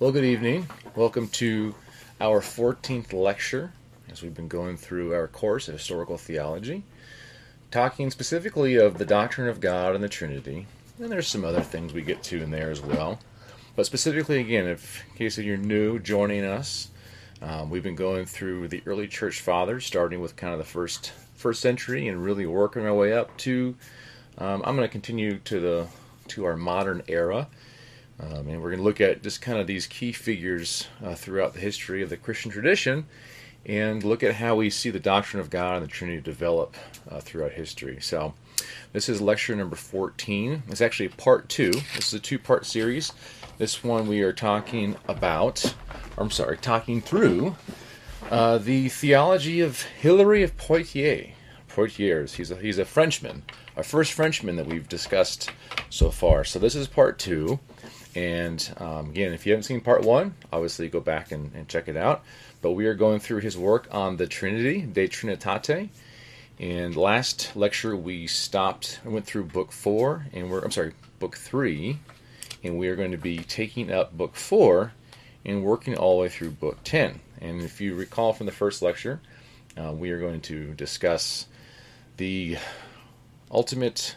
Well, good evening. Welcome to our 14th lecture as we've been going through our course of historical theology, talking specifically of the doctrine of God and the Trinity. And there's some other things we get to in there as well. But specifically, again, if, in case you're new joining us, um, we've been going through the early church fathers, starting with kind of the first first century and really working our way up to. Um, I'm going to continue to the to our modern era um, and we're going to look at just kind of these key figures uh, throughout the history of the Christian tradition and look at how we see the doctrine of God and the Trinity develop uh, throughout history. So, this is lecture number 14. It's actually part two. This is a two part series. This one we are talking about, I'm sorry, talking through uh, the theology of Hilary of Poitiers. Poitiers. He's a, he's a Frenchman, our first Frenchman that we've discussed so far. So, this is part two. And um, again, if you haven't seen part one, obviously go back and, and, check it out. But we are going through his work on the Trinity, De Trinitate. And last lecture we stopped, went through book four, and we're, I'm sorry, book three. And we are going to be taking up book four and working all the way through book 10. And if you recall from the first lecture, uh, we are going to discuss the ultimate,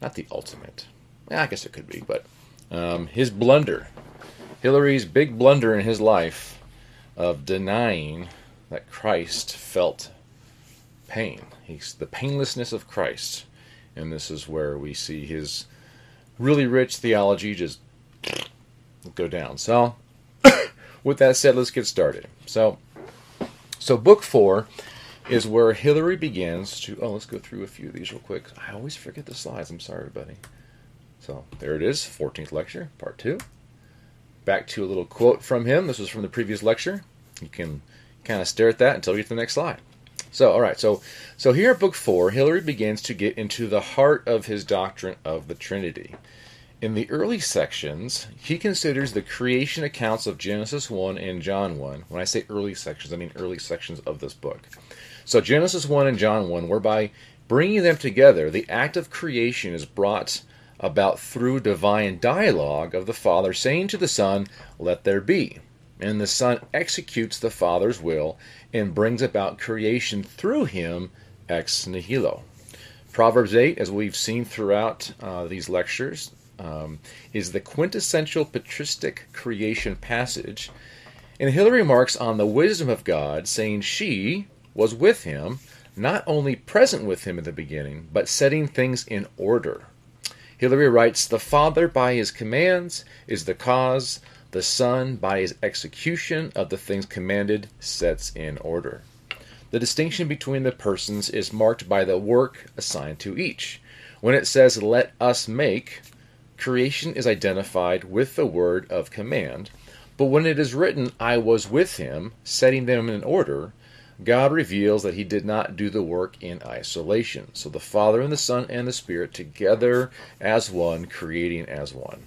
not the ultimate, I guess it could be, but um, his blunder, Hilary's big blunder in his life of denying that Christ felt pain. He's the painlessness of Christ. And this is where we see his really rich theology just go down. So, with that said, let's get started. So, so book four is where Hillary begins to. Oh, let's go through a few of these real quick. I always forget the slides. I'm sorry, buddy. So there it is, 14th lecture, part two. Back to a little quote from him. This was from the previous lecture. You can kind of stare at that until we get to the next slide. So, all right, so so here at book four, Hilary begins to get into the heart of his doctrine of the Trinity. In the early sections, he considers the creation accounts of Genesis 1 and John 1. When I say early sections, I mean early sections of this book. So, Genesis 1 and John 1, whereby bringing them together, the act of creation is brought about through divine dialogue of the Father saying to the Son, Let there be. And the Son executes the Father's will and brings about creation through him ex nihilo. Proverbs 8, as we've seen throughout uh, these lectures, um, is the quintessential patristic creation passage. And Hilary remarks on the wisdom of God, saying she was with him, not only present with him in the beginning, but setting things in order. Hilary writes The Father, by his commands, is the cause, the Son, by his execution of the things commanded, sets in order. The distinction between the persons is marked by the work assigned to each. When it says, Let us make, creation is identified with the word of command, but when it is written, I was with him, setting them in order, God reveals that he did not do the work in isolation. So the Father and the Son and the Spirit together as one, creating as one.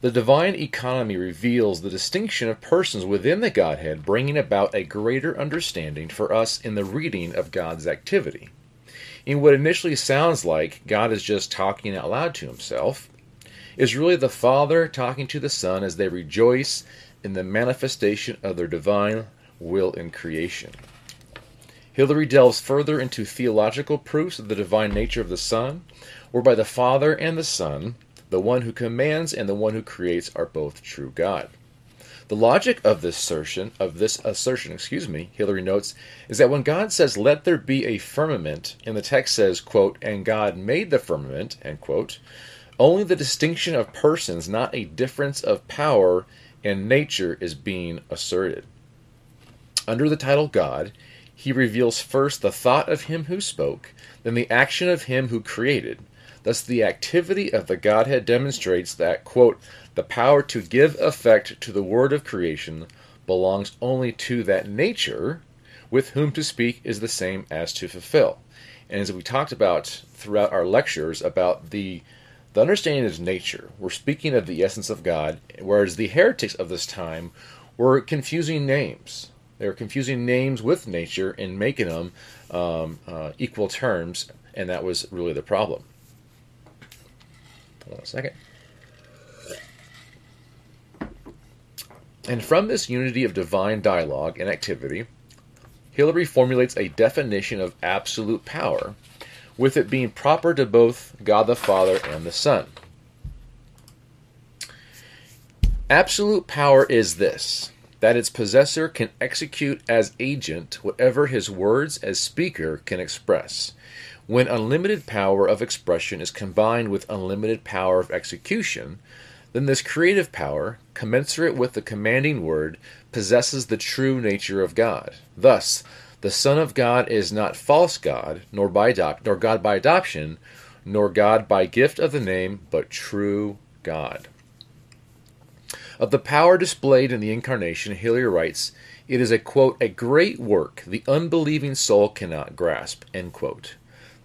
The divine economy reveals the distinction of persons within the Godhead, bringing about a greater understanding for us in the reading of God's activity. In what initially sounds like God is just talking out loud to himself, is really the Father talking to the Son as they rejoice in the manifestation of their divine will in creation. Hilary delves further into theological proofs of the divine nature of the Son, whereby the Father and the Son, the one who commands and the one who creates, are both true God. The logic of this assertion, of this assertion, excuse me, Hilary notes, is that when God says, "Let there be a firmament," and the text says, quote, "And God made the firmament," end quote, only the distinction of persons, not a difference of power and nature, is being asserted. Under the title God, he reveals first the thought of him who spoke, then the action of him who created. Thus, the activity of the Godhead demonstrates that, quote, the power to give effect to the word of creation belongs only to that nature with whom to speak is the same as to fulfill. And as we talked about throughout our lectures about the the understanding of nature, we're speaking of the essence of God, whereas the heretics of this time were confusing names. They were confusing names with nature and making them um, uh, equal terms, and that was really the problem. Hold on a second. And from this unity of divine dialogue and activity, Hilary formulates a definition of absolute power, with it being proper to both God the Father and the Son. Absolute power is this that its possessor can execute as agent whatever his words as speaker can express. When unlimited power of expression is combined with unlimited power of execution, then this creative power, commensurate with the commanding word, possesses the true nature of God. Thus, the Son of God is not false God, nor by adop- nor God by adoption, nor God by gift of the name, but true God. Of the power displayed in the incarnation, Hilary writes, "It is a quote a great work the unbelieving soul cannot grasp." End quote.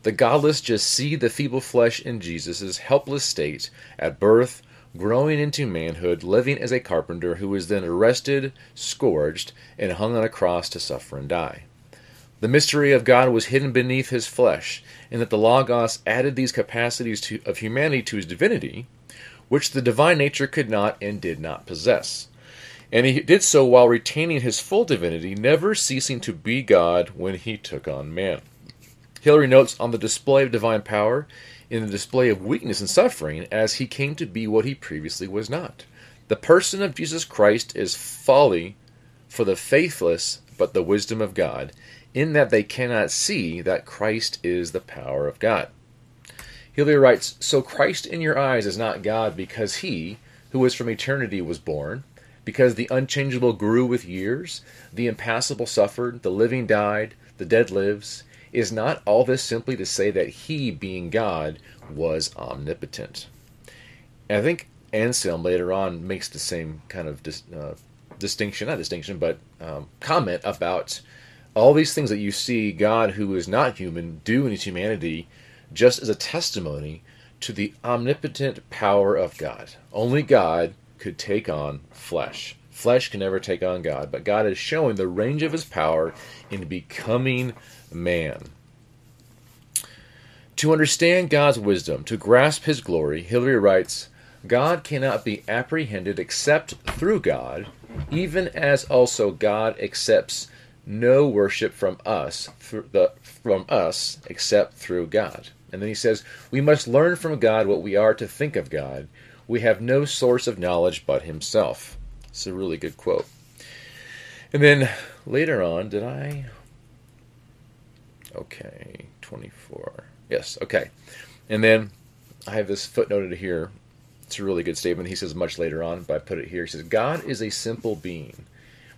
The godless just see the feeble flesh in Jesus' helpless state at birth, growing into manhood, living as a carpenter who is then arrested, scourged, and hung on a cross to suffer and die. The mystery of God was hidden beneath his flesh, and that the Logos added these capacities to, of humanity to his divinity, which the divine nature could not and did not possess. And he did so while retaining his full divinity, never ceasing to be God when he took on man. Hilary notes on the display of divine power in the display of weakness and suffering as he came to be what he previously was not. The person of Jesus Christ is folly for the faithless, but the wisdom of God, in that they cannot see that Christ is the power of God. Hilary writes So Christ in your eyes is not God because he, who is from eternity, was born, because the unchangeable grew with years, the impassible suffered, the living died, the dead lives, is not all this simply to say that he, being God, was omnipotent? And I think Anselm later on makes the same kind of dis, uh, distinction, not distinction, but um, comment about all these things that you see God, who is not human, do in his humanity, just as a testimony to the omnipotent power of God. Only God could take on flesh. Flesh can never take on God, but God is showing the range of his power in becoming man. To understand God's wisdom, to grasp his glory, Hilary writes, God cannot be apprehended except through God, even as also God accepts no worship from us from us except through God. And then he says, We must learn from God what we are to think of God. We have no source of knowledge but himself. It's a really good quote. And then later on, did I Okay, 24. Yes, okay. And then I have this footnoted here. It's a really good statement. He says much later on, but I put it here. He says, God is a simple being.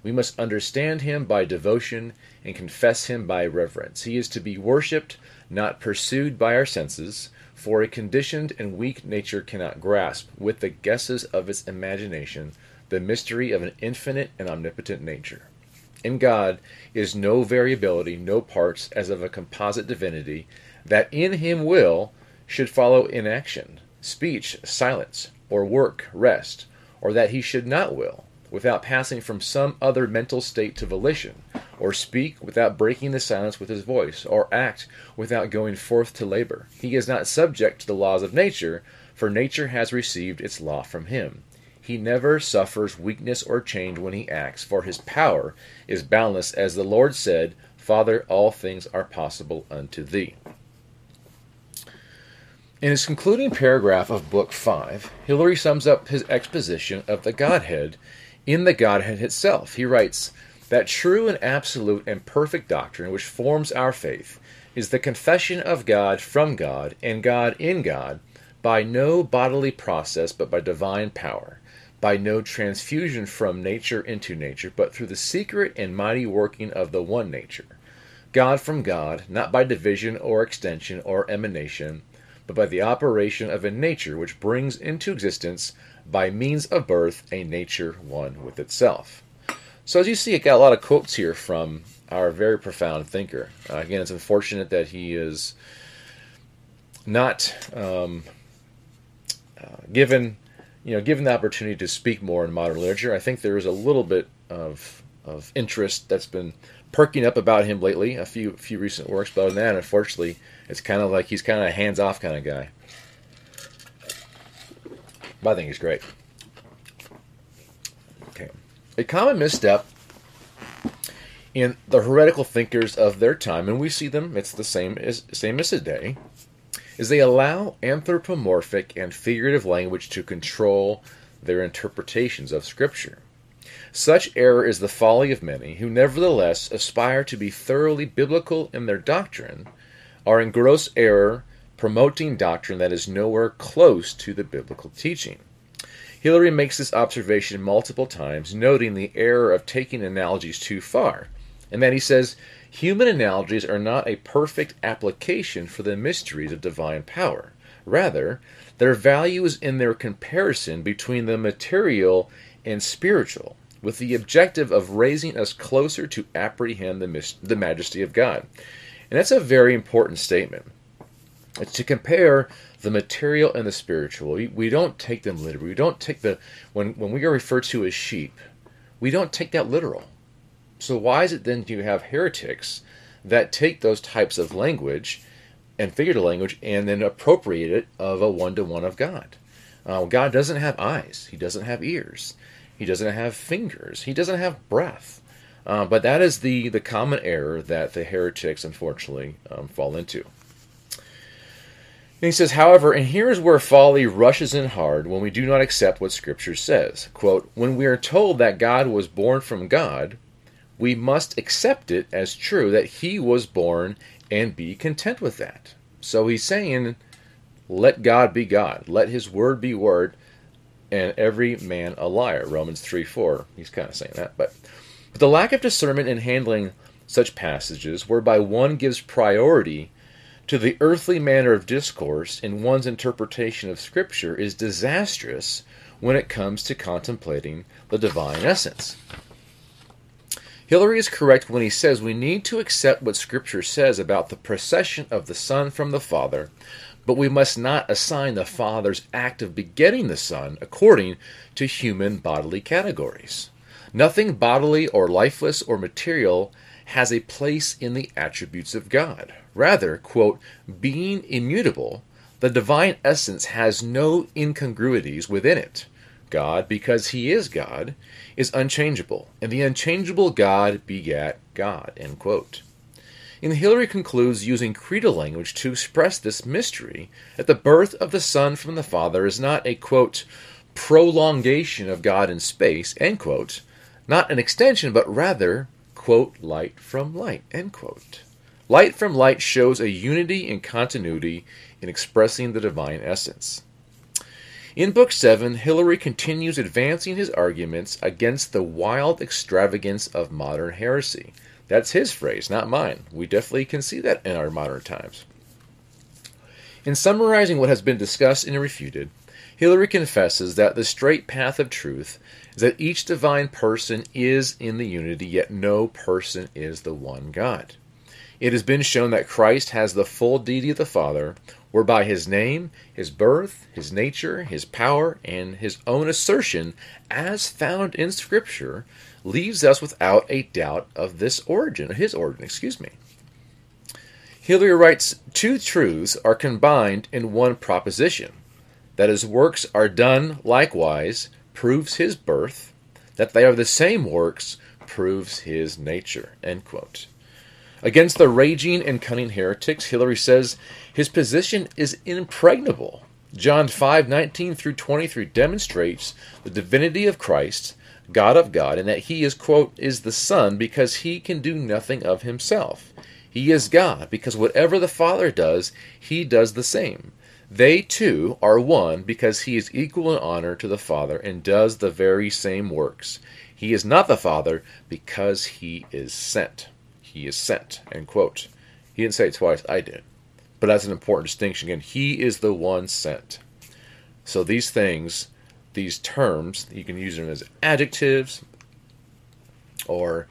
We must understand him by devotion and confess him by reverence. He is to be worshipped, not pursued by our senses, for a conditioned and weak nature cannot grasp, with the guesses of its imagination, the mystery of an infinite and omnipotent nature. In God is no variability, no parts, as of a composite divinity, that in him will should follow inaction, speech, silence, or work, rest, or that he should not will, without passing from some other mental state to volition, or speak without breaking the silence with his voice, or act without going forth to labor. He is not subject to the laws of nature, for nature has received its law from him. He never suffers weakness or change when he acts, for his power is boundless, as the Lord said, Father, all things are possible unto thee. In his concluding paragraph of Book 5, Hilary sums up his exposition of the Godhead in the Godhead itself. He writes, That true and absolute and perfect doctrine which forms our faith is the confession of God from God and God in God by no bodily process but by divine power by no transfusion from nature into nature, but through the secret and mighty working of the one nature. God from God, not by division or extension or emanation, but by the operation of a nature which brings into existence, by means of birth, a nature one with itself. So, as you see, it got a lot of quotes here from our very profound thinker. Uh, again, it's unfortunate that he is not um, uh, given you know, given the opportunity to speak more in modern literature, I think there is a little bit of of interest that's been perking up about him lately. A few few recent works, but other than that, unfortunately, it's kind of like he's kind of a hands off kind of guy. But I think he's great. Okay, A common misstep in the heretical thinkers of their time, and we see them, it's the same as, same as today, is they allow anthropomorphic and figurative language to control their interpretations of Scripture. Such error is the folly of many who nevertheless aspire to be thoroughly biblical in their doctrine, are in gross error promoting doctrine that is nowhere close to the biblical teaching. Hilary makes this observation multiple times, noting the error of taking analogies too far, and that he says human analogies are not a perfect application for the mysteries of divine power. Rather, their value is in their comparison between the material and spiritual, with the objective of raising us closer to apprehend the, the majesty of God. And that's a very important statement. It's to compare the material and the spiritual. We, we don't take them literally. We don't take the when when we are referred to as sheep, we don't take that literal. So why is it then you have heretics that take those types of language and figurative language and then appropriate it of a one to one of God? Uh, God doesn't have eyes. He doesn't have ears. He doesn't have fingers. He doesn't have breath. Uh, but that is the the common error that the heretics unfortunately um, fall into. And he says, however, and here's where folly rushes in hard when we do not accept what Scripture says. Quote, when we are told that God was born from God, we must accept it as true that he was born and be content with that. So he's saying, let God be God, let his word be word, and every man a liar. Romans 3 4. He's kind of saying that. But, but the lack of discernment in handling such passages, whereby one gives priority to the earthly manner of discourse in one's interpretation of Scripture is disastrous when it comes to contemplating the divine essence. Hilary is correct when he says we need to accept what Scripture says about the procession of the Son from the Father, but we must not assign the Father's act of begetting the Son according to human bodily categories. Nothing bodily or lifeless or material has a place in the attributes of God. Rather, quote, being immutable, the divine essence has no incongruities within it. God, because he is God, is unchangeable, and the unchangeable God begat God, end quote. And Hilary concludes using creedal language to express this mystery that the birth of the Son from the Father is not a quote prolongation of God in space, end quote, not an extension, but rather quote, light from light, end quote. Light from light shows a unity and continuity in expressing the divine essence. In Book 7, Hilary continues advancing his arguments against the wild extravagance of modern heresy. That's his phrase, not mine. We definitely can see that in our modern times. In summarizing what has been discussed and refuted, Hilary confesses that the straight path of truth is that each divine person is in the unity, yet no person is the one God. It has been shown that Christ has the full deity of the Father, whereby his name, his birth, his nature, his power, and his own assertion, as found in Scripture, leaves us without a doubt of this origin, of his origin, excuse me. Hilary writes, Two truths are combined in one proposition that his works are done likewise proves his birth, that they are the same works proves his nature. Against the raging and cunning heretics, Hilary says his position is impregnable. John 5 19 through 23 demonstrates the divinity of Christ, God of God, and that he is, quote, is the Son because he can do nothing of himself. He is God because whatever the Father does, he does the same. They too are one because he is equal in honor to the Father and does the very same works. He is not the Father because he is sent. He is sent. End quote. He didn't say it twice, I did. But that's an important distinction. Again, he is the one sent. So these things, these terms, you can use them as adjectives or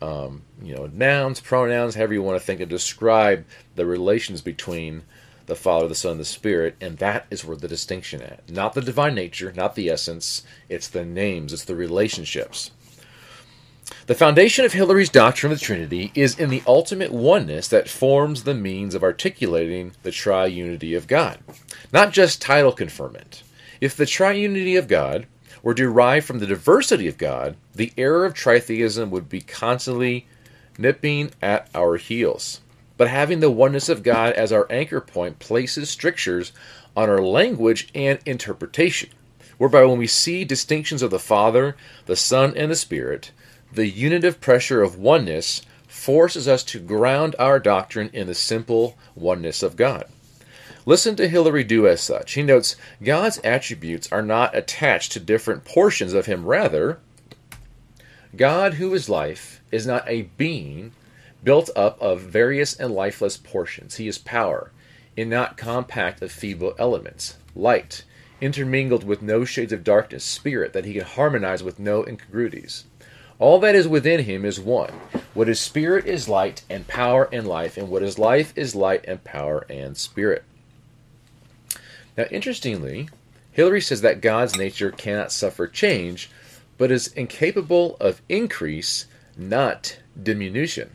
um, you know nouns, pronouns, however you want to think and describe the relations between the Father, the Son, and the Spirit, and that is where the distinction at. Not the divine nature, not the essence, it's the names, it's the relationships. The foundation of Hilary's doctrine of the Trinity is in the ultimate oneness that forms the means of articulating the triunity of God, not just title conferment. If the triunity of God, were derived from the diversity of God, the error of tritheism would be constantly nipping at our heels. But having the oneness of God as our anchor point places strictures on our language and interpretation, whereby when we see distinctions of the Father, the Son, and the Spirit, the unitive pressure of oneness forces us to ground our doctrine in the simple oneness of God. Listen to Hilary do as such. He notes God's attributes are not attached to different portions of Him. Rather, God, who is life, is not a being built up of various and lifeless portions. He is power, in not compact of feeble elements, light, intermingled with no shades of darkness, spirit that he can harmonize with no incongruities. All that is within him is one. What is spirit is light and power and life, and what is life is light and power and spirit. Now, interestingly, Hilary says that God's nature cannot suffer change, but is incapable of increase, not diminution.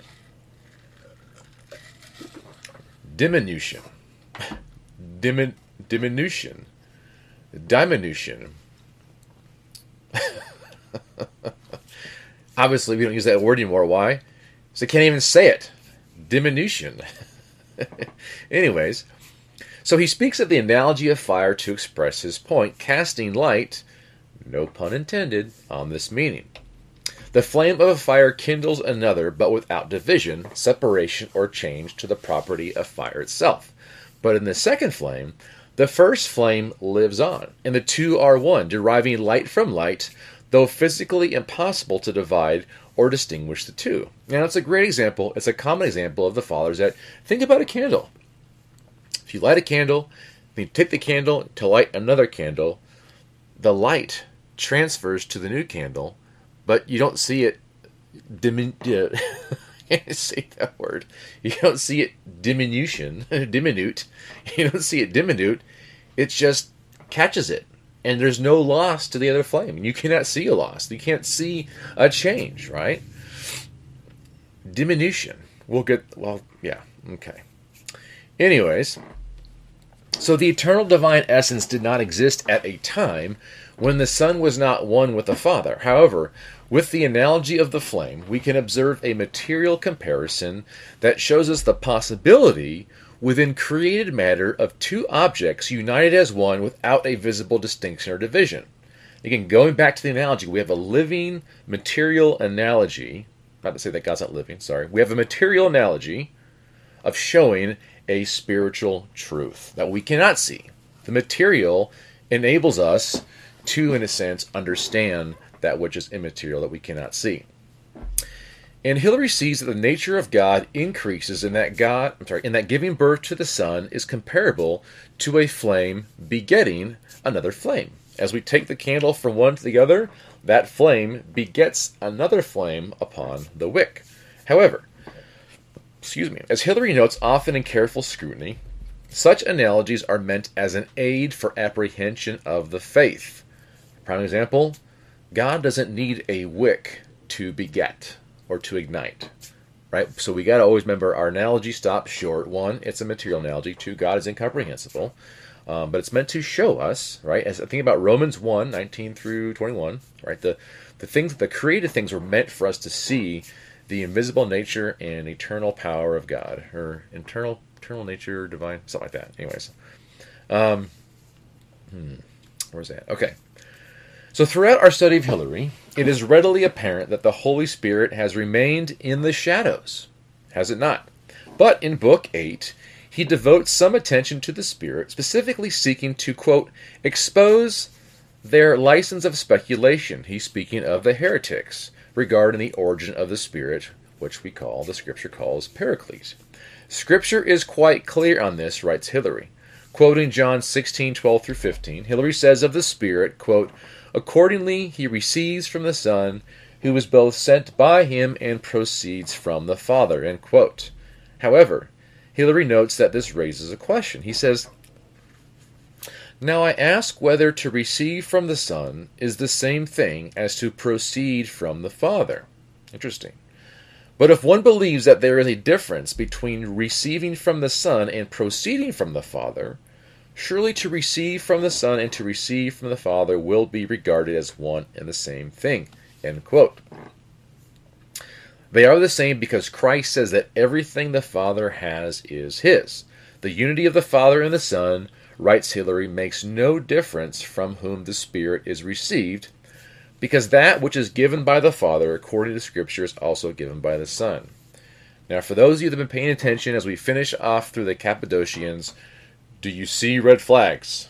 Diminution. Dimin- diminution. Diminution. Obviously, we don't use that word anymore. Why? Because I can't even say it. Diminution. Anyways, so he speaks of the analogy of fire to express his point, casting light, no pun intended, on this meaning. The flame of a fire kindles another, but without division, separation, or change to the property of fire itself. But in the second flame, the first flame lives on, and the two are one, deriving light from light, though physically impossible to divide or distinguish the two. Now, it's a great example. It's a common example of the fathers that think about a candle. If you light a candle, then you take the candle to light another candle, the light transfers to the new candle, but you don't see it dimin. Say that word. You don't see it diminution, diminute. You don't see it diminute. It just catches it, and there's no loss to the other flame. You cannot see a loss. You can't see a change, right? Diminution. We'll get. Well, yeah. Okay. Anyways, so the eternal divine essence did not exist at a time when the Son was not one with the Father. However, with the analogy of the flame, we can observe a material comparison that shows us the possibility within created matter of two objects united as one without a visible distinction or division. Again, going back to the analogy, we have a living material analogy. Not to say that God's not living, sorry. We have a material analogy of showing a spiritual truth that we cannot see. The material enables us to, in a sense, understand that which is immaterial that we cannot see. And Hilary sees that the nature of God increases in that God, I'm sorry, in that giving birth to the Son is comparable to a flame begetting another flame. As we take the candle from one to the other, that flame begets another flame upon the wick. However, excuse me, as Hilary notes often in careful scrutiny, such analogies are meant as an aid for apprehension of the faith. Prime example God doesn't need a wick to beget or to ignite. Right? So we got to always remember our analogy stops short. One, it's a material analogy. Two, God is incomprehensible. Um, but it's meant to show us, right? As I think about Romans 1, 19 through 21, right? The the things the created things were meant for us to see the invisible nature and eternal power of God, or internal eternal nature, divine, something like that. Anyways, um, hmm, where's that? Okay. So throughout our study of Hilary, it is readily apparent that the Holy Spirit has remained in the shadows, has it not? But in Book 8, he devotes some attention to the Spirit, specifically seeking to, quote, expose their license of speculation. He's speaking of the heretics regarding the origin of the Spirit, which we call, the Scripture calls Paraclete. Scripture is quite clear on this, writes Hilary. Quoting John 16, 12 through 15, Hilary says of the Spirit, quote, Accordingly, he receives from the Son, who is both sent by him and proceeds from the Father. However, Hilary notes that this raises a question. He says, Now I ask whether to receive from the Son is the same thing as to proceed from the Father. Interesting. But if one believes that there is a difference between receiving from the Son and proceeding from the Father, Surely to receive from the Son and to receive from the Father will be regarded as one and the same thing. They are the same because Christ says that everything the Father has is His. The unity of the Father and the Son, writes Hilary, makes no difference from whom the Spirit is received, because that which is given by the Father, according to Scripture, is also given by the Son. Now, for those of you that have been paying attention as we finish off through the Cappadocians, do you see red flags?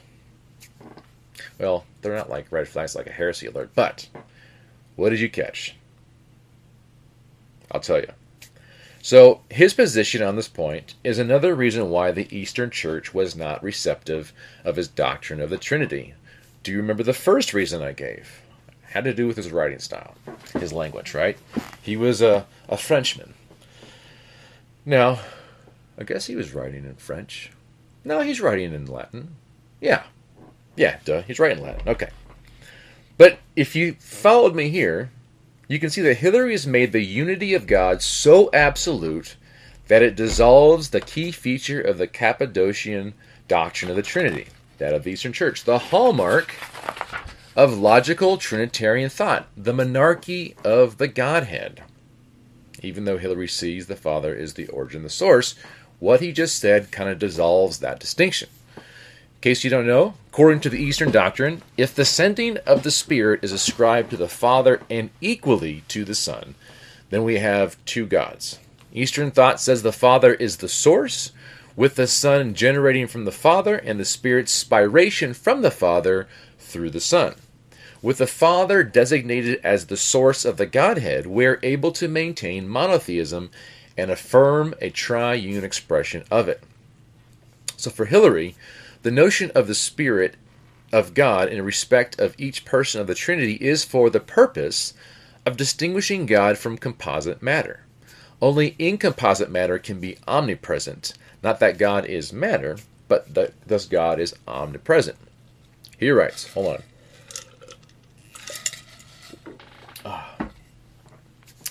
Well, they're not like red flags like a heresy alert, but what did you catch? I'll tell you. So, his position on this point is another reason why the Eastern Church was not receptive of his doctrine of the Trinity. Do you remember the first reason I gave? It had to do with his writing style, his language, right? He was a, a Frenchman. Now, I guess he was writing in French. No, he's writing in Latin. Yeah. Yeah, duh. He's writing Latin. Okay. But if you followed me here, you can see that Hilary has made the unity of God so absolute that it dissolves the key feature of the Cappadocian doctrine of the Trinity, that of the Eastern Church, the hallmark of logical Trinitarian thought, the monarchy of the Godhead. Even though Hilary sees the Father is the origin, the source, what he just said kind of dissolves that distinction. In case you don't know, according to the Eastern doctrine, if the sending of the Spirit is ascribed to the Father and equally to the Son, then we have two gods. Eastern thought says the Father is the source, with the Son generating from the Father and the Spirit's spiration from the Father through the Son. With the Father designated as the source of the Godhead, we are able to maintain monotheism and affirm a triune expression of it. So for Hilary, the notion of the Spirit of God in respect of each person of the Trinity is for the purpose of distinguishing God from composite matter. Only incomposite matter can be omnipresent. Not that God is matter, but that thus God is omnipresent. He writes, hold on. Ah.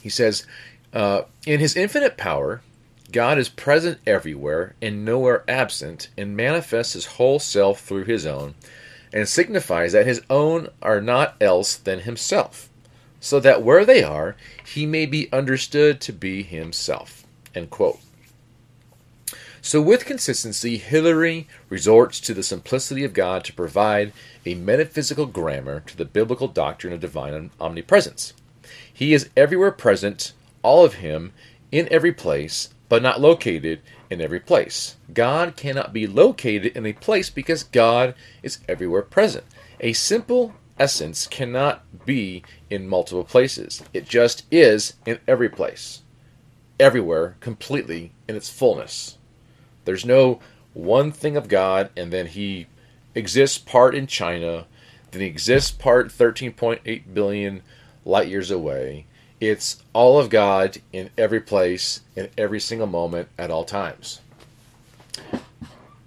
He says, uh, in his infinite power, God is present everywhere and nowhere absent, and manifests his whole self through his own, and signifies that his own are not else than himself, so that where they are, he may be understood to be himself. So, with consistency, Hilary resorts to the simplicity of God to provide a metaphysical grammar to the biblical doctrine of divine omnipresence. He is everywhere present, all of him in every place, but not located in every place. God cannot be located in a place because God is everywhere present. A simple essence cannot be in multiple places. It just is in every place, everywhere, completely in its fullness. There's no one thing of God and then he exists part in China, then he exists part 13.8 billion light years away, it's all of God in every place, in every single moment, at all times.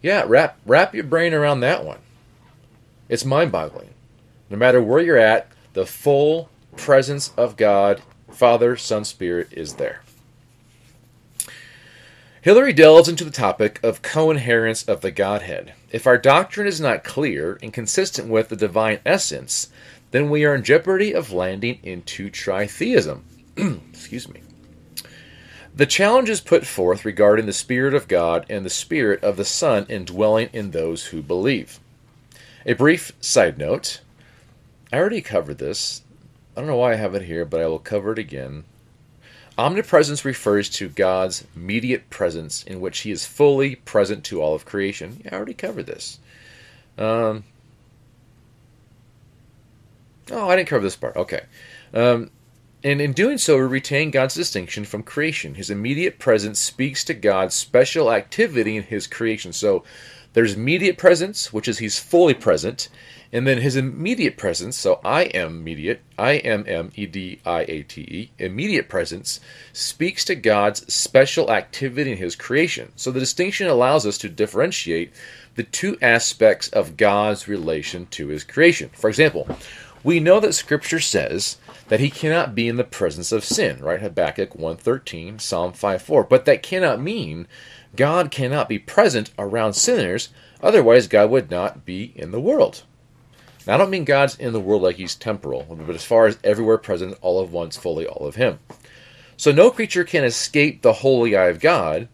Yeah, wrap wrap your brain around that one. It's mind-boggling. No matter where you're at, the full presence of God, Father, Son, Spirit is there. Hilary delves into the topic of coinherence of the Godhead. If our doctrine is not clear and consistent with the divine essence, then we are in jeopardy of landing into tritheism. Excuse me. The challenges put forth regarding the Spirit of God and the Spirit of the Son indwelling in those who believe. A brief side note I already covered this. I don't know why I have it here, but I will cover it again. Omnipresence refers to God's immediate presence in which He is fully present to all of creation. Yeah, I already covered this. Um, Oh, I didn't cover this part. Okay. Um, and in doing so, we retain God's distinction from creation. His immediate presence speaks to God's special activity in His creation. So there's immediate presence, which is He's fully present, and then His immediate presence. So I am immediate, I am M E D I A T E. Immediate presence speaks to God's special activity in His creation. So the distinction allows us to differentiate the two aspects of God's relation to His creation. For example, we know that Scripture says that he cannot be in the presence of sin, right? Habakkuk 1.13, Psalm 5.4. But that cannot mean God cannot be present around sinners Otherwise, God would not be in the world. Now, I don't mean God's in the world like he's temporal, but as far as everywhere present, all of once, fully all of him. So no creature can escape the holy eye of God.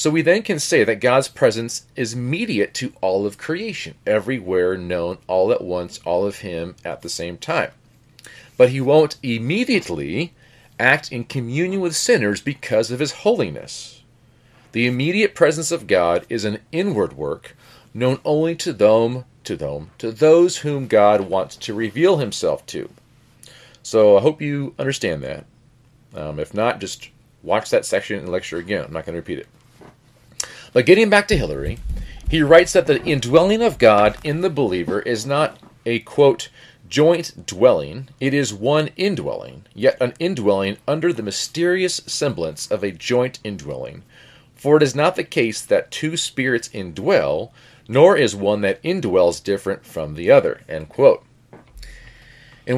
So we then can say that God's presence is mediate to all of creation, everywhere known, all at once, all of him at the same time. But he won't immediately act in communion with sinners because of his holiness. The immediate presence of God is an inward work known only to them to them, to those whom God wants to reveal himself to. So I hope you understand that. Um, if not, just watch that section and lecture again. I'm not going to repeat it. But getting back to Hilary, he writes that the indwelling of God in the believer is not a quote joint dwelling, it is one indwelling, yet an indwelling under the mysterious semblance of a joint indwelling. For it is not the case that two spirits indwell, nor is one that indwells different from the other. And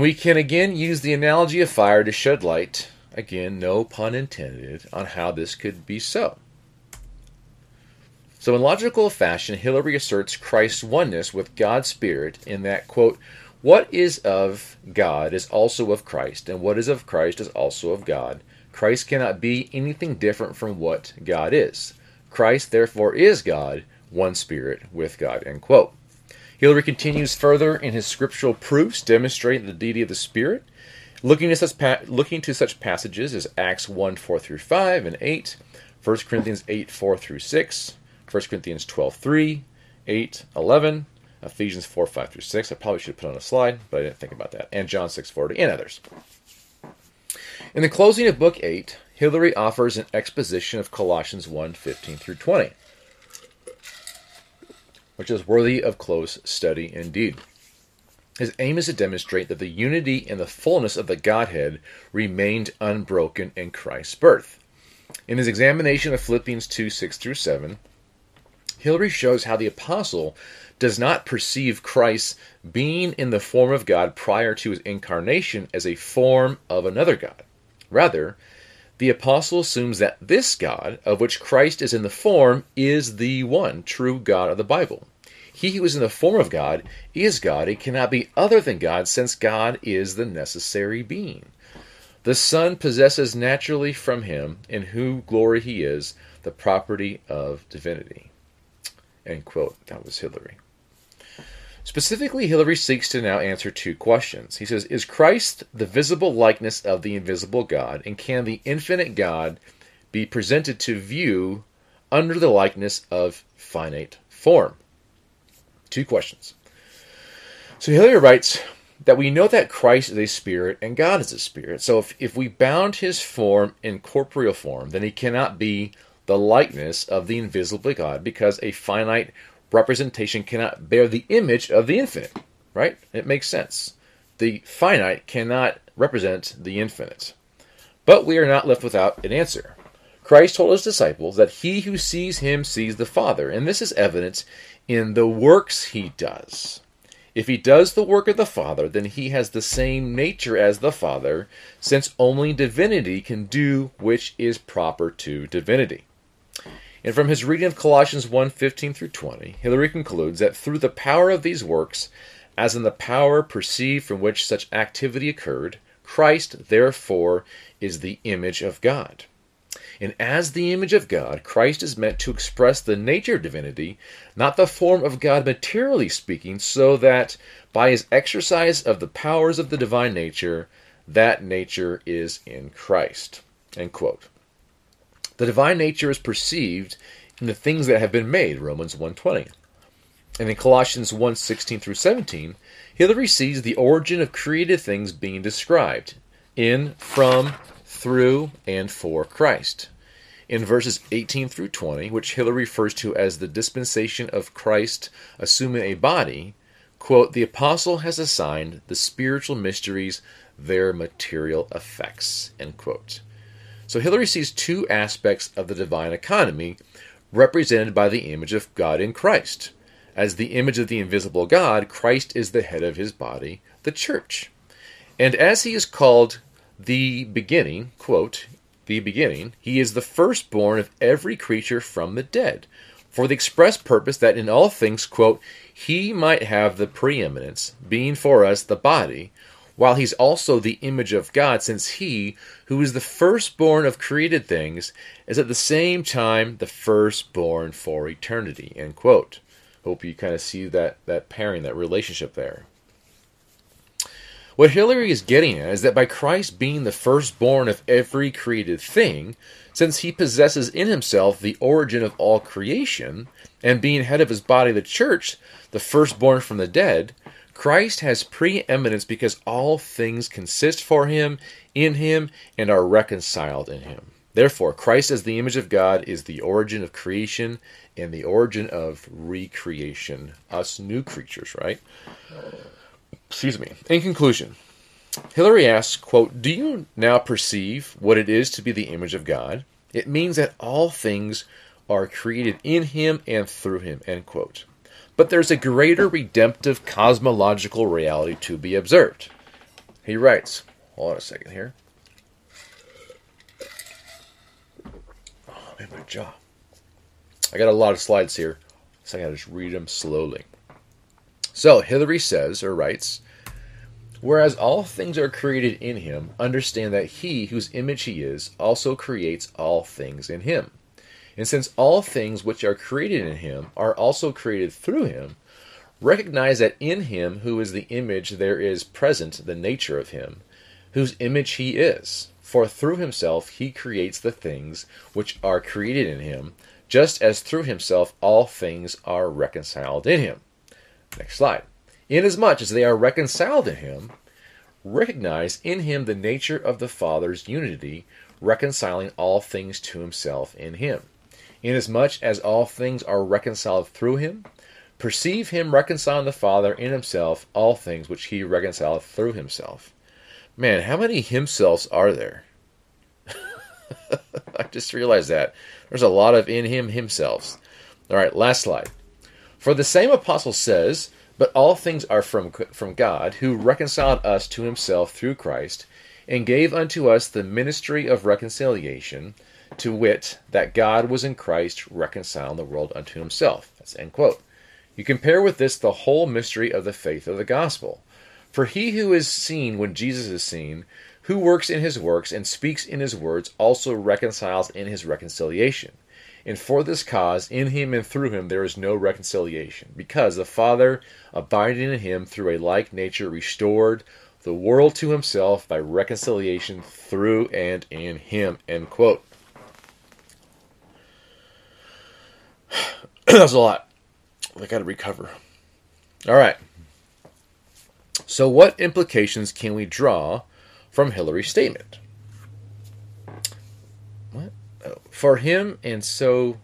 we can again use the analogy of fire to shed light, again, no pun intended, on how this could be so. So, in logical fashion, Hilary asserts Christ's oneness with God's Spirit in that, quote, what is of God is also of Christ, and what is of Christ is also of God. Christ cannot be anything different from what God is. Christ, therefore, is God, one spirit with God. End quote. Hilary continues further in his scriptural proofs demonstrating the deity of the Spirit, looking to such, pa- looking to such passages as Acts 1 4 through 5 and 8, 1 Corinthians 8 4 through 6, 1 Corinthians 12 3, 8 11, Ephesians 4 5 through 6. I probably should have put on a slide, but I didn't think about that, and John 6 40, and others. In the closing of Book 8, Hilary offers an exposition of Colossians 1 15 through 20 which is worthy of close study indeed. His aim is to demonstrate that the unity and the fullness of the Godhead remained unbroken in Christ's birth. In his examination of Philippians 2 6 through 7, Hilary shows how the apostle does not perceive Christ being in the form of God prior to his incarnation as a form of another God. Rather, the apostle assumes that this God, of which Christ is in the form, is the one true God of the Bible. He who is in the form of God is God. He cannot be other than God, since God is the necessary being. The Son possesses naturally from him, in whose glory he is, the property of divinity. End quote. That was Hilary. Specifically, Hilary seeks to now answer two questions. He says, Is Christ the visible likeness of the invisible God, and can the infinite God be presented to view under the likeness of finite form? Two questions. So Hilary writes that we know that Christ is a spirit and God is a spirit. So if, if we bound his form in corporeal form, then he cannot be the likeness of the invisible God because a finite representation cannot bear the image of the infinite, right? It makes sense. The finite cannot represent the infinite. But we are not left without an answer. Christ told his disciples that he who sees him sees the Father, and this is evident in the works he does. If he does the work of the Father, then he has the same nature as the Father, since only divinity can do which is proper to divinity. And from his reading of Colossians 1 15 through 20, Hilary concludes that through the power of these works, as in the power perceived from which such activity occurred, Christ, therefore, is the image of God. And as the image of God, Christ is meant to express the nature of divinity, not the form of God materially speaking, so that by his exercise of the powers of the divine nature, that nature is in Christ. End quote. The divine nature is perceived in the things that have been made, Romans 1.20. And in Colossians 1.16 through 17, Hilary sees the origin of created things being described in, from, through, and for Christ. In verses 18 through 20, which Hilary refers to as the dispensation of Christ assuming a body, quote, the apostle has assigned the spiritual mysteries their material effects, end quote. So Hilary sees two aspects of the divine economy represented by the image of God in Christ. As the image of the invisible God, Christ is the head of his body, the church. And as he is called the beginning, quote, the beginning, he is the firstborn of every creature from the dead. for the express purpose that in all things, quote, he might have the preeminence, being for us the body, while he's also the image of God, since he, who is the firstborn of created things, is at the same time the firstborn for eternity. End quote. Hope you kind of see that, that pairing, that relationship there. What Hilary is getting at is that by Christ being the firstborn of every created thing, since he possesses in himself the origin of all creation, and being head of his body, the church, the firstborn from the dead, Christ has preeminence because all things consist for him, in him, and are reconciled in him. Therefore, Christ as the image of God is the origin of creation and the origin of recreation, us new creatures, right? Excuse me. In conclusion, Hilary asks, quote, Do you now perceive what it is to be the image of God? It means that all things are created in him and through him, end quote. But there's a greater redemptive cosmological reality to be observed. He writes, hold on a second here. Oh, man, my jaw. I got a lot of slides here, so I gotta just read them slowly. So, Hilary says, or writes, Whereas all things are created in him, understand that he, whose image he is, also creates all things in him. And since all things which are created in him are also created through him, recognize that in him, who is the image, there is present the nature of him, whose image he is. For through himself he creates the things which are created in him, just as through himself all things are reconciled in him. Next slide. Inasmuch as they are reconciled in him, recognize in him the nature of the Father's unity, reconciling all things to himself in him. Inasmuch as all things are reconciled through him, perceive him reconciling the Father in himself all things which he reconciled through himself. Man, how many himselfs are there? I just realized that. There's a lot of in him himselfs. All right, last slide. For the same apostle says, but all things are from, from God, who reconciled us to himself through Christ, and gave unto us the ministry of reconciliation, to wit, that God was in Christ reconciling the world unto himself. That's end quote. You compare with this the whole mystery of the faith of the gospel. For he who is seen when Jesus is seen, who works in his works and speaks in his words, also reconciles in his reconciliation. And for this cause, in him and through him, there is no reconciliation, because the Father, abiding in him through a like nature, restored the world to himself by reconciliation through and in him. End quote. That's a lot. I got to recover. All right. So, what implications can we draw from Hilary's statement? What? Oh, for him, and so.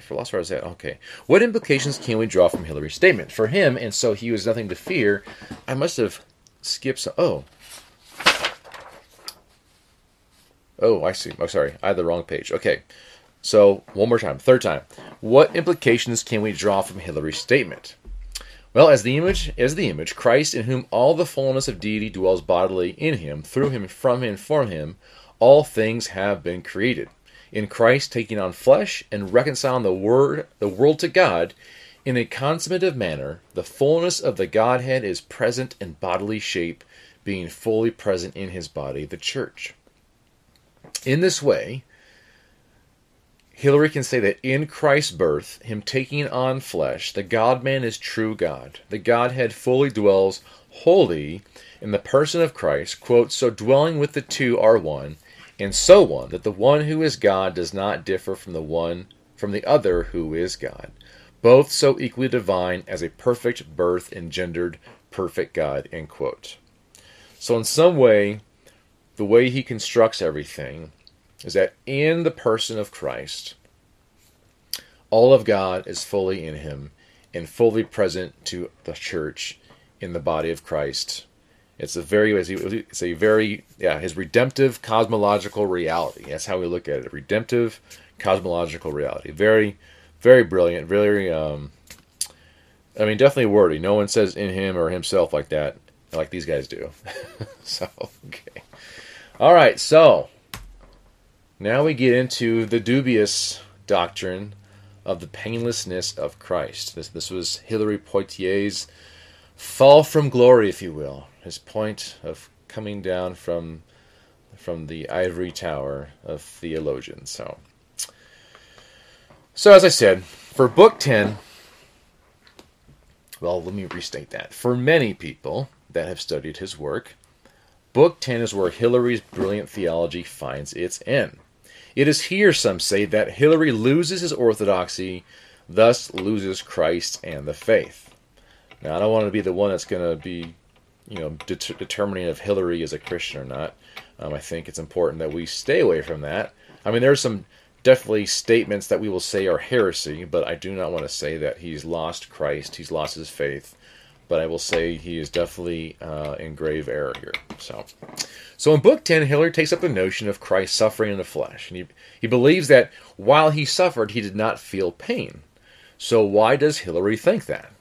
For lost where I was at. Okay. What implications can we draw from Hilary's statement? For him, and so he was nothing to fear. I must have skipped some. Oh. Oh, I see. Oh, sorry. I had the wrong page. Okay. So, one more time. Third time. What implications can we draw from Hilary's statement? Well, as the image, as the image, Christ, in whom all the fullness of deity dwells bodily in him, through him, from him, for him, all things have been created. In Christ taking on flesh and reconciling the word the world to God in a consummative manner, the fullness of the Godhead is present in bodily shape, being fully present in his body, the church. In this way, Hilary can say that in Christ's birth, him taking on flesh, the God man is true God. The Godhead fully dwells wholly in the person of Christ, quote, so dwelling with the two are one, and so on, that the one who is God does not differ from the one from the other who is God, both so equally divine as a perfect birth engendered perfect God. End quote. So in some way, the way he constructs everything is that in the person of Christ, all of God is fully in him and fully present to the church in the body of Christ it's a very it's a very yeah his redemptive cosmological reality. That's how we look at it. Redemptive cosmological reality. Very very brilliant. Very um, I mean definitely wordy. No one says in him or himself like that like these guys do. so okay. All right. So now we get into the dubious doctrine of the painlessness of Christ. This, this was Hilary Poitier's fall from glory, if you will, his point of coming down from from the ivory tower of theologians. So, so as I said, for Book 10, well, let me restate that. For many people that have studied his work, Book 10 is where Hilary's brilliant theology finds its end. It is here, some say, that Hilary loses his orthodoxy, thus loses Christ and the faith. Now, I don't want to be the one that's going to be, you know, det- determining if Hilary is a Christian or not. Um, I think it's important that we stay away from that. I mean, there's some definitely statements that we will say are heresy, but I do not want to say that he's lost Christ, he's lost his faith. But I will say he is definitely uh, in grave error here. So, so in Book 10, Hilary takes up the notion of Christ suffering in the flesh. And he, he believes that while he suffered, he did not feel pain. So, why does Hilary think that?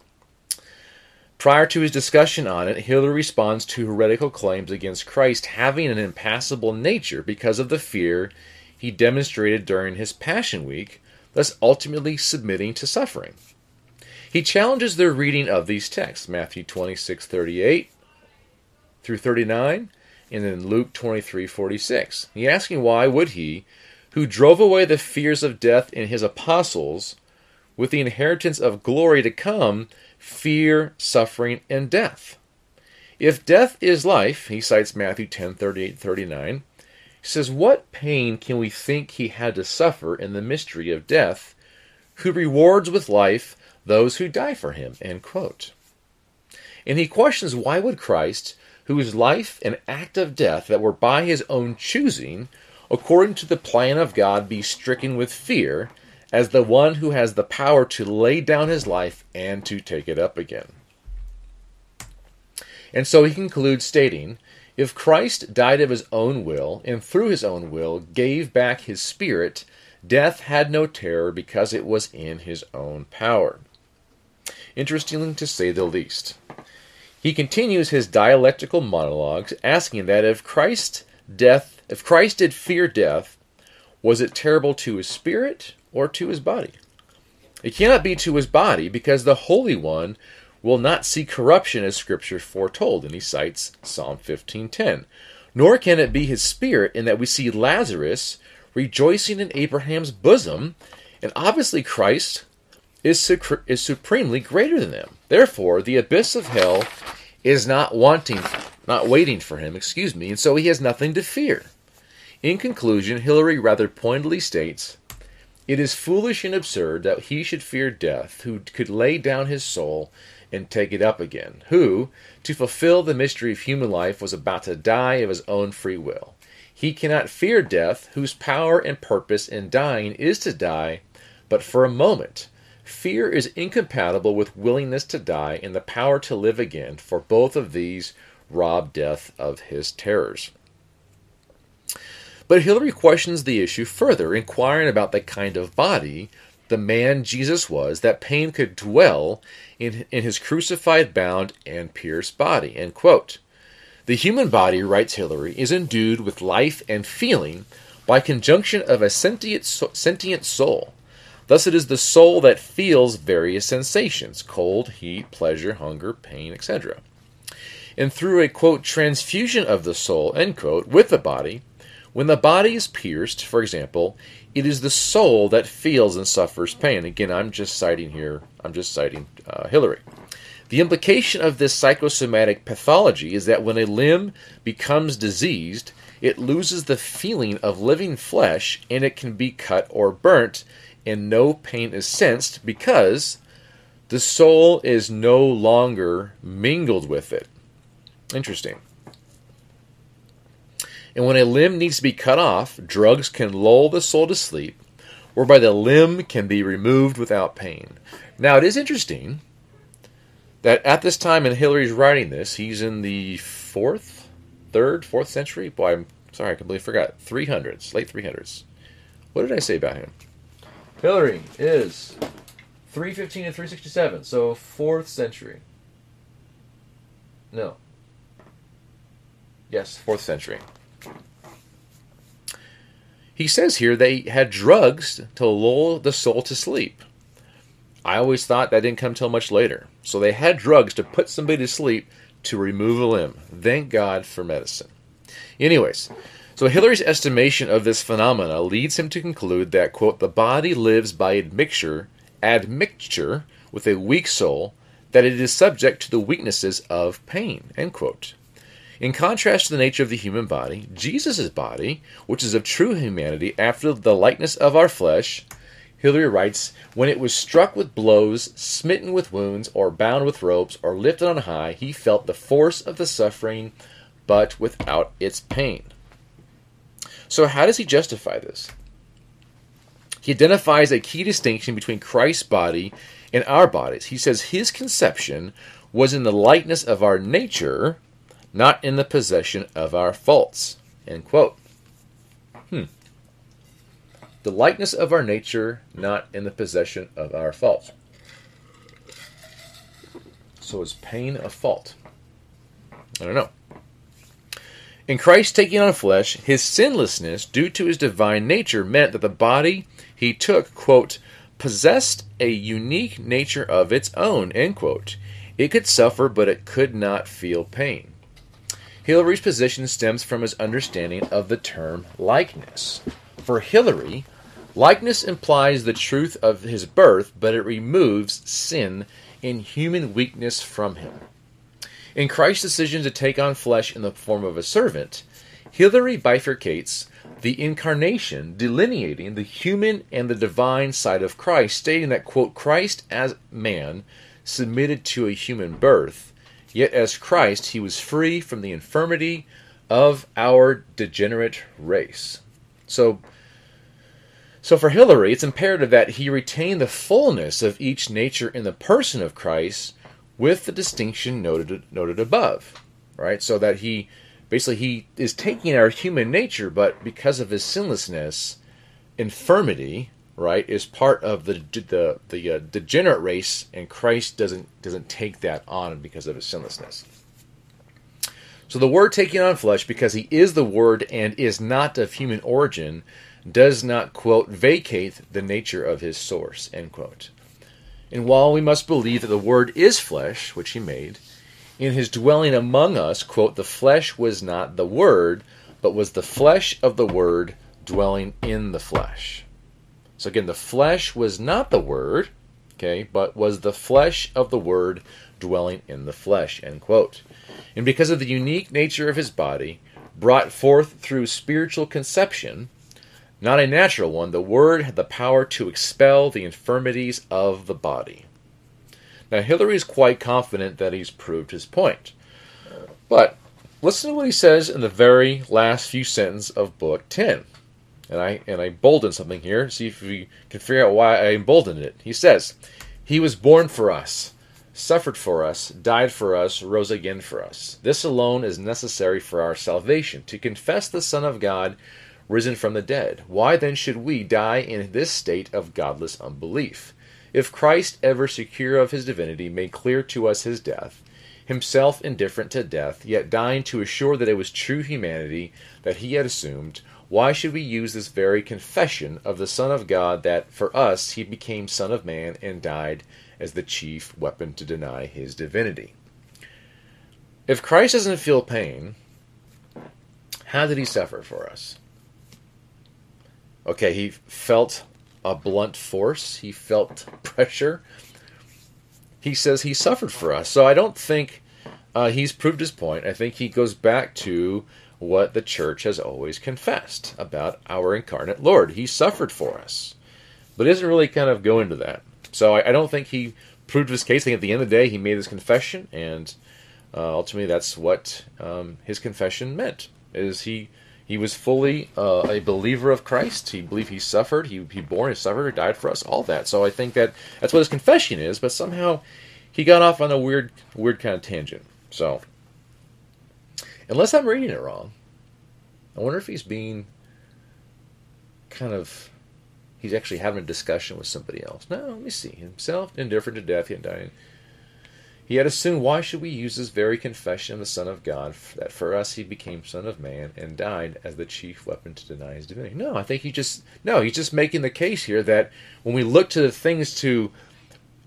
Prior to his discussion on it, Hilary responds to heretical claims against Christ having an impassible nature because of the fear he demonstrated during his Passion Week, thus ultimately submitting to suffering. He challenges their reading of these texts, Matthew 26, 38 through 39, and then Luke 23, 46. He asking why would he, who drove away the fears of death in his apostles, with the inheritance of glory to come, fear, suffering, and death. If death is life, he cites Matthew 10 38 39. He says, What pain can we think he had to suffer in the mystery of death, who rewards with life those who die for him? End quote. And he questions why would Christ, whose life and act of death that were by his own choosing, according to the plan of God, be stricken with fear, as the one who has the power to lay down his life and to take it up again. And so he concludes stating If Christ died of his own will, and through his own will gave back his spirit, death had no terror because it was in his own power. Interesting to say the least. He continues his dialectical monologues, asking that if Christ death if Christ did fear death, was it terrible to his spirit or to his body? It cannot be to his body, because the Holy One will not see corruption as Scripture foretold, and he cites Psalm 15:10. Nor can it be his spirit, in that we see Lazarus rejoicing in Abraham's bosom, and obviously Christ is, su- is supremely greater than them. Therefore, the abyss of hell is not wanting, not waiting for him, excuse me, and so he has nothing to fear. In conclusion, Hilary rather pointedly states it is foolish and absurd that he should fear death who could lay down his soul and take it up again, who, to fulfill the mystery of human life, was about to die of his own free will. He cannot fear death, whose power and purpose in dying is to die, but for a moment. Fear is incompatible with willingness to die and the power to live again, for both of these rob death of his terrors. But Hilary questions the issue further, inquiring about the kind of body the man Jesus was, that pain could dwell in, in his crucified, bound, and pierced body. End quote. The human body, writes Hilary, is endued with life and feeling by conjunction of a sentient, sentient soul. Thus, it is the soul that feels various sensations cold, heat, pleasure, hunger, pain, etc. And through a quote, transfusion of the soul, end quote, with the body, when the body is pierced, for example, it is the soul that feels and suffers pain. Again, I'm just citing here, I'm just citing uh, Hilary. The implication of this psychosomatic pathology is that when a limb becomes diseased, it loses the feeling of living flesh and it can be cut or burnt, and no pain is sensed because the soul is no longer mingled with it. Interesting. And when a limb needs to be cut off, drugs can lull the soul to sleep, whereby the limb can be removed without pain. Now, it is interesting that at this time in Hilary's writing this, he's in the fourth, third, fourth century. Boy, I'm sorry, I completely forgot. 300s, late 300s. What did I say about him? Hilary is 315 to 367, so fourth century. No. Yes, fourth century. he says here they had drugs to lull the soul to sleep. I always thought that didn't come till much later. So they had drugs to put somebody to sleep to remove a limb. Thank God for medicine. Anyways, so Hilary's estimation of this phenomena leads him to conclude that, quote, the body lives by admixture, admixture with a weak soul, that it is subject to the weaknesses of pain, end quote. In contrast to the nature of the human body, Jesus' body, which is of true humanity after the likeness of our flesh, Hilary writes, when it was struck with blows, smitten with wounds, or bound with ropes, or lifted on high, he felt the force of the suffering, but without its pain. So, how does he justify this? He identifies a key distinction between Christ's body and our bodies. He says his conception was in the likeness of our nature, not in the possession of our faults. End quote. Hmm the likeness of our nature, not in the possession of our faults. So is pain a fault? I don't know. In Christ taking on flesh, his sinlessness, due to his divine nature, meant that the body he took, quote, possessed a unique nature of its own, end quote. It could suffer, but it could not feel pain. Hilary's position stems from his understanding of the term likeness. For Hilary, likeness implies the truth of his birth, but it removes sin and human weakness from him. In Christ's decision to take on flesh in the form of a servant, Hilary bifurcates the incarnation, delineating the human and the divine side of Christ, stating that, quote, Christ as man submitted to a human birth, yet as Christ he was free from the infirmity of our degenerate race. So, so for Hilary, it's imperative that he retain the fullness of each nature in the person of Christ with the distinction noted noted above, right? So that he basically he is taking our human nature, but because of his sinlessness, infirmity, right, is part of the the the uh, degenerate race, and Christ doesn't doesn't take that on because of his sinlessness. So the Word taking on flesh, because he is the Word and is not of human origin, does not, quote, vacate the nature of his source, end quote. And while we must believe that the Word is flesh, which he made, in his dwelling among us, quote, the flesh was not the Word, but was the flesh of the Word dwelling in the flesh. So again, the flesh was not the Word, okay, but was the flesh of the Word dwelling in the flesh, end quote. And because of the unique nature of his body, brought forth through spiritual conception, not a natural one, the Word had the power to expel the infirmities of the body. Now, Hilary is quite confident that he's proved his point. But listen to what he says in the very last few sentences of Book 10. And I, and I boldened something here. See if we can figure out why I emboldened it. He says, He was born for us, suffered for us, died for us, rose again for us. This alone is necessary for our salvation, to confess the Son of God risen from the dead. Why then should we die in this state of godless unbelief? If Christ, ever secure of his divinity, made clear to us his death, himself indifferent to death, yet dying to assure that it was true humanity that he had assumed, why should we use this very confession of the Son of God that for us he became Son of Man and died as the chief weapon to deny his divinity? If Christ doesn't feel pain, how did he suffer for us? Okay, he felt a blunt force, he felt pressure. He says he suffered for us. So I don't think uh, he's proved his point. I think he goes back to what the church has always confessed about our incarnate Lord. He suffered for us. But doesn't really kind of go into that. So I, I don't think he proved his case. I think at the end of the day, he made his confession, and uh, ultimately that's what um, his confession meant. Is he he was fully uh, a believer of Christ. He believed he suffered. He he born, he suffered, died for us. All that. So I think that that's what his confession is. But somehow he got off on a weird weird kind of tangent. So unless I'm reading it wrong, I wonder if he's being kind of he's actually having a discussion with somebody else. No, let me see. Himself indifferent to death, yet dying. He had assumed, why should we use this very confession of the Son of God, that for us he became Son of Man and died as the chief weapon to deny his divinity? No, I think he just, no, he's just making the case here that when we look to the things to,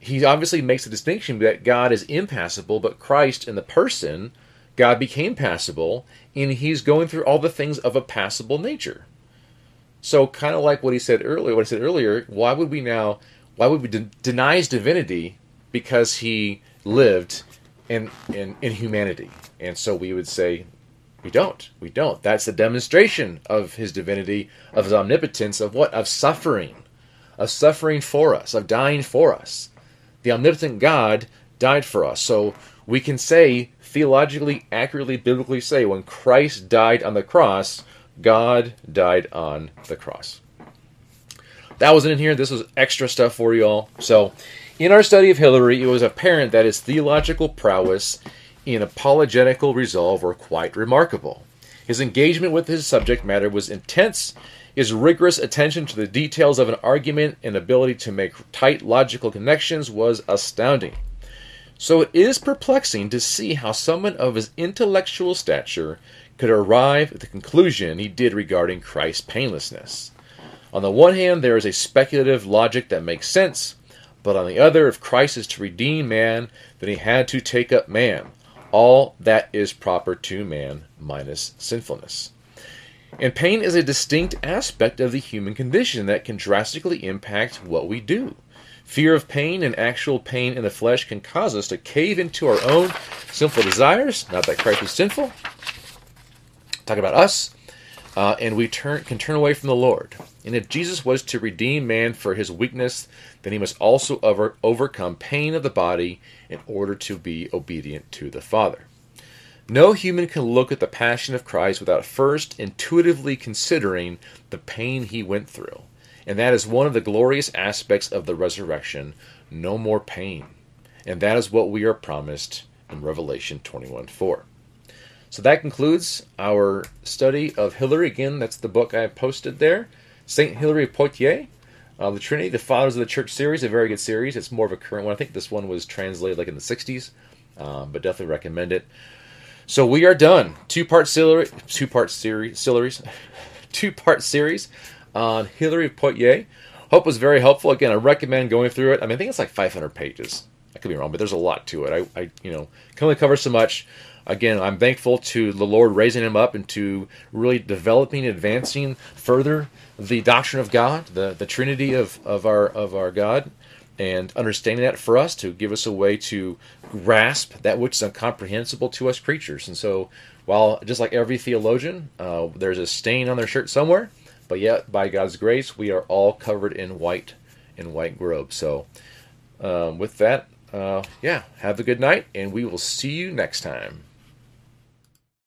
he obviously makes the distinction that God is impassible, but Christ in the person, God became passible, and he's going through all the things of a passible nature. So, kind of like what he said earlier, what I said earlier, why would we now, why would we de- deny his divinity because he lived in, in, in humanity. And so we would say, we don't. We don't. That's the demonstration of his divinity, of his omnipotence, of what? Of suffering. Of suffering for us, of dying for us. The omnipotent God died for us. So we can say, theologically, accurately, biblically say, when Christ died on the cross, God died on the cross. That wasn't in here. This was extra stuff for you all. So in our study of Hilary, it was apparent that his theological prowess in apologetical resolve were quite remarkable. His engagement with his subject matter was intense. His rigorous attention to the details of an argument and ability to make tight logical connections was astounding. So it is perplexing to see how someone of his intellectual stature could arrive at the conclusion he did regarding Christ's painlessness. On the one hand, there is a speculative logic that makes sense, but on the other, if Christ is to redeem man, then he had to take up man, all that is proper to man, minus sinfulness. And pain is a distinct aspect of the human condition that can drastically impact what we do. Fear of pain and actual pain in the flesh can cause us to cave into our own sinful desires. Not that Christ was sinful. Talk about us uh, and we turn, can turn away from the Lord. And if Jesus was to redeem man for his weakness, then he must also over, overcome pain of the body in order to be obedient to the Father. No human can look at the passion of Christ without first intuitively considering the pain he went through. And that is one of the glorious aspects of the resurrection no more pain. And that is what we are promised in Revelation 21 4. So that concludes our study of Hilary. Again, that's the book I posted there. St. Hilary of Poitiers, uh, the Trinity, the Fathers of the Church series, a very good series. It's more of a current one. I think this one was translated like in the 60s, um, but definitely recommend it. So we are done. Two part series, two part series, series, two part series on Hilary of Poitiers. Hope was very helpful. Again, I recommend going through it. I mean, I think it's like 500 pages. I could be wrong, but there's a lot to it. I, I you know, can only cover so much again, I'm thankful to the Lord raising him up and to really developing, advancing further the doctrine of God, the, the Trinity of, of our of our God, and understanding that for us to give us a way to grasp that which is incomprehensible to us creatures. And so, while just like every theologian, uh, there's a stain on their shirt somewhere, but yet by God's grace, we are all covered in white in white robe. So, um, with that, uh, yeah, have a good night, and we will see you next time.